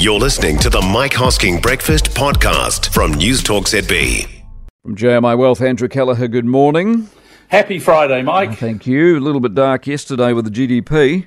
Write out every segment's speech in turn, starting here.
You're listening to the Mike Hosking Breakfast Podcast from News Talk ZB. From JMI Wealth, Andrew Kelleher, good morning. Happy Friday, Mike. Oh, thank you. A little bit dark yesterday with the GDP.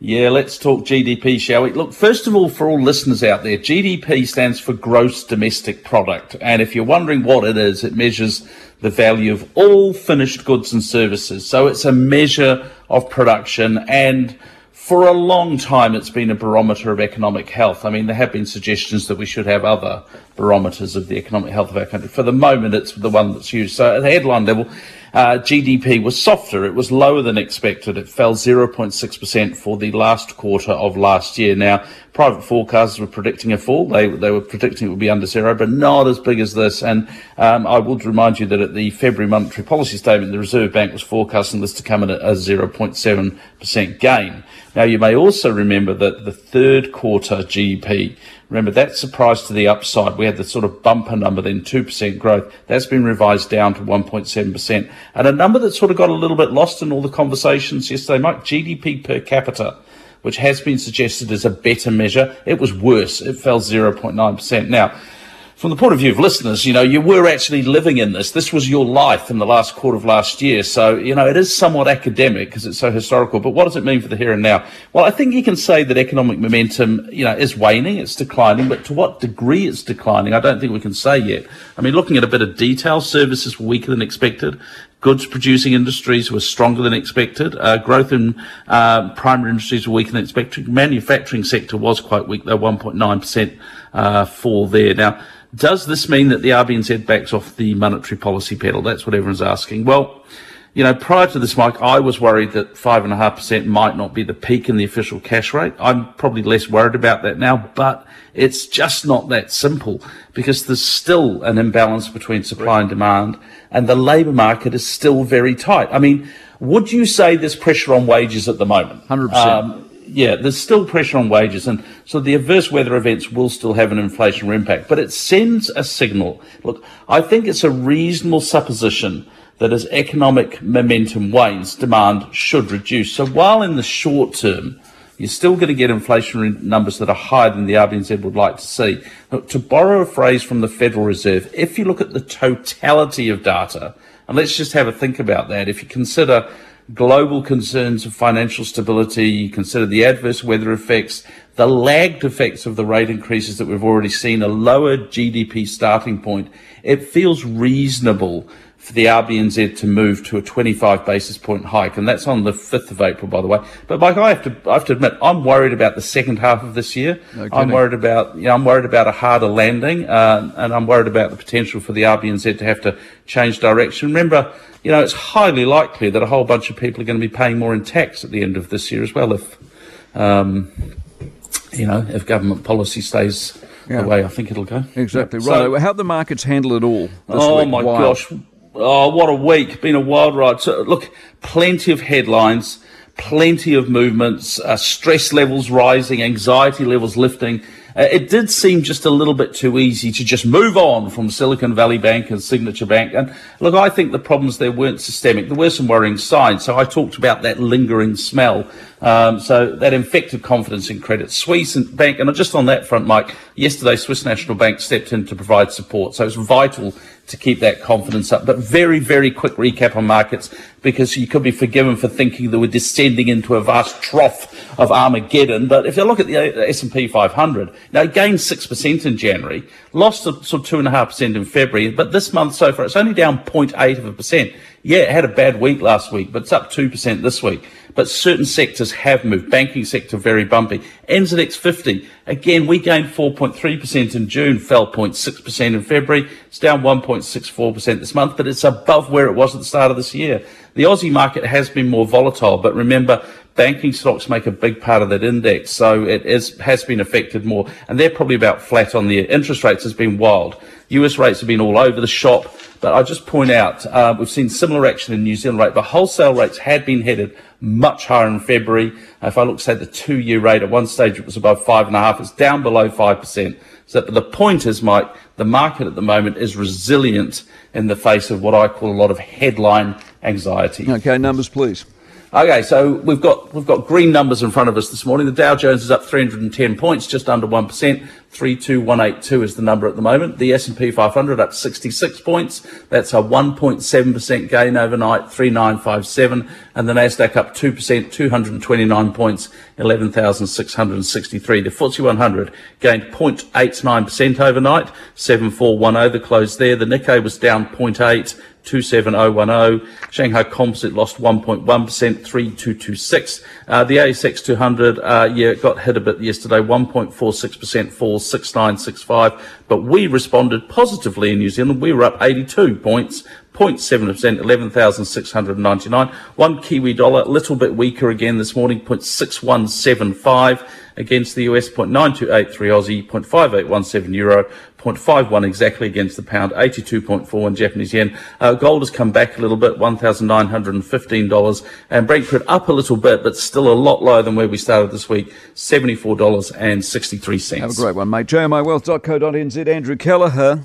Yeah, let's talk GDP, shall we? Look, first of all, for all listeners out there, GDP stands for Gross Domestic Product. And if you're wondering what it is, it measures the value of all finished goods and services. So it's a measure of production and for a long time, it's been a barometer of economic health. I mean, there have been suggestions that we should have other barometers of the economic health of our country. For the moment, it's the one that's used. So at headline level, uh, GDP was softer. It was lower than expected. It fell 0.6% for the last quarter of last year. Now, private forecasters were predicting a fall. They, they were predicting it would be under zero, but not as big as this. And um, I would remind you that at the February monetary policy statement, the Reserve Bank was forecasting this to come in at a 0.7% gain. Now, you may also remember that the third quarter GDP, remember that surprise to the upside. We had the sort of bumper number, then 2% growth. That's been revised down to 1.7%. And a number that sort of got a little bit lost in all the conversations yesterday, Mike, GDP per capita which has been suggested as a better measure. It was worse. It fell 0.9%. Now, from the point of view of listeners, you know, you were actually living in this. This was your life in the last quarter of last year. So, you know, it is somewhat academic because it's so historical. But what does it mean for the here and now? Well, I think you can say that economic momentum, you know, is waning, it's declining, but to what degree it's declining, I don't think we can say yet. I mean, looking at a bit of detail, services were weaker than expected. Goods producing industries were stronger than expected. Uh, growth in uh, primary industries were weaker than expected. Manufacturing sector was quite weak, though 1.9% uh, fall there. Now, does this mean that the RBNZ backs off the monetary policy pedal? That's what everyone's asking. Well, you know, prior to this, Mike, I was worried that 5.5% might not be the peak in the official cash rate. I'm probably less worried about that now, but it's just not that simple because there's still an imbalance between supply and demand and the labour market is still very tight. I mean, would you say there's pressure on wages at the moment? 100%. Um, yeah, there's still pressure on wages, and so the adverse weather events will still have an inflationary impact. But it sends a signal. Look, I think it's a reasonable supposition that as economic momentum wanes, demand should reduce. So while in the short term, you're still going to get inflationary numbers that are higher than the RBNZ would like to see. Look, to borrow a phrase from the Federal Reserve, if you look at the totality of data, and let's just have a think about that, if you consider global concerns of financial stability, you consider the adverse weather effects, the lagged effects of the rate increases that we've already seen, a lower GDP starting point, it feels reasonable for the RBNZ to move to a 25 basis point hike, and that's on the 5th of April, by the way. But Mike, I have to, I have to admit, I'm worried about the second half of this year. No I'm worried about, you know, I'm worried about a harder landing, uh, and I'm worried about the potential for the RBNZ to have to change direction. Remember, you know, it's highly likely that a whole bunch of people are going to be paying more in tax at the end of this year as well, if, um, you know, if government policy stays yeah. the way I think it'll go. Exactly right. So, How the markets handle it all? oh my gosh! Oh, what a week! Been a wild ride. So, look, plenty of headlines, plenty of movements, uh, stress levels rising, anxiety levels lifting. Uh, it did seem just a little bit too easy to just move on from Silicon Valley Bank and Signature Bank. And look, I think the problems there weren't systemic. There were some worrying signs. So I talked about that lingering smell. Um, so that infected confidence in Credit Suisse and Bank. And just on that front, Mike, yesterday Swiss National Bank stepped in to provide support. So it's vital to keep that confidence up. But very, very quick recap on markets because you could be forgiven for thinking that we're descending into a vast trough of Armageddon. But if you look at the S&P 500, now it gained 6% in January, lost sort of 2.5% in February, but this month so far it's only down 0.8 of a percent. Yeah, it had a bad week last week, but it's up 2% this week. But certain sectors have moved. Banking sector very bumpy. NZX 50, again, we gained 4.3% in June, fell 0.6% in February. It's down 1.64% this month, but it's above where it was at the start of this year. The Aussie market has been more volatile, but remember, banking stocks make a big part of that index, so it is, has been affected more. And they're probably about flat on the interest rates has been wild. US rates have been all over the shop. But I just point out, uh, we've seen similar action in New Zealand rate. but wholesale rates had been headed much higher in February. If I look, say, the two-year rate, at one stage it was above five and a half. It's down below 5%. So the point is, Mike, the market at the moment is resilient in the face of what I call a lot of headline anxiety. Okay, numbers, please. Okay, so we've got we've got green numbers in front of us this morning. The Dow Jones is up 310 points, just under one percent. 32182 is the number at the moment. The S&P 500 up 66 points. That's a 1.7% gain overnight, 3957. And the Nasdaq up 2%, 229 points, 11,663. The FTSE 100 gained 0.89% overnight, 7410. The close there. The Nikkei was down 0.8. 27010. Shanghai Composite lost 1.1%, 3226. Uh, the ASX 200, uh, yeah, got hit a bit yesterday, 1.46% fall, 6965. But we responded positively in New Zealand. We were up 82 points, 0.7%, 11,699. One Kiwi dollar, a little bit weaker again this morning, 0.6175 against the US, 0.9283 Aussie, 0.5817 euro, 0.51 exactly against the pound, 82.4 in Japanese yen. Uh, gold has come back a little bit, $1,915, and Brent crude up a little bit, but still a lot lower than where we started this week, $74.63. Have a great one, mate. jmiwealth.co.nz, Andrew Kelleher.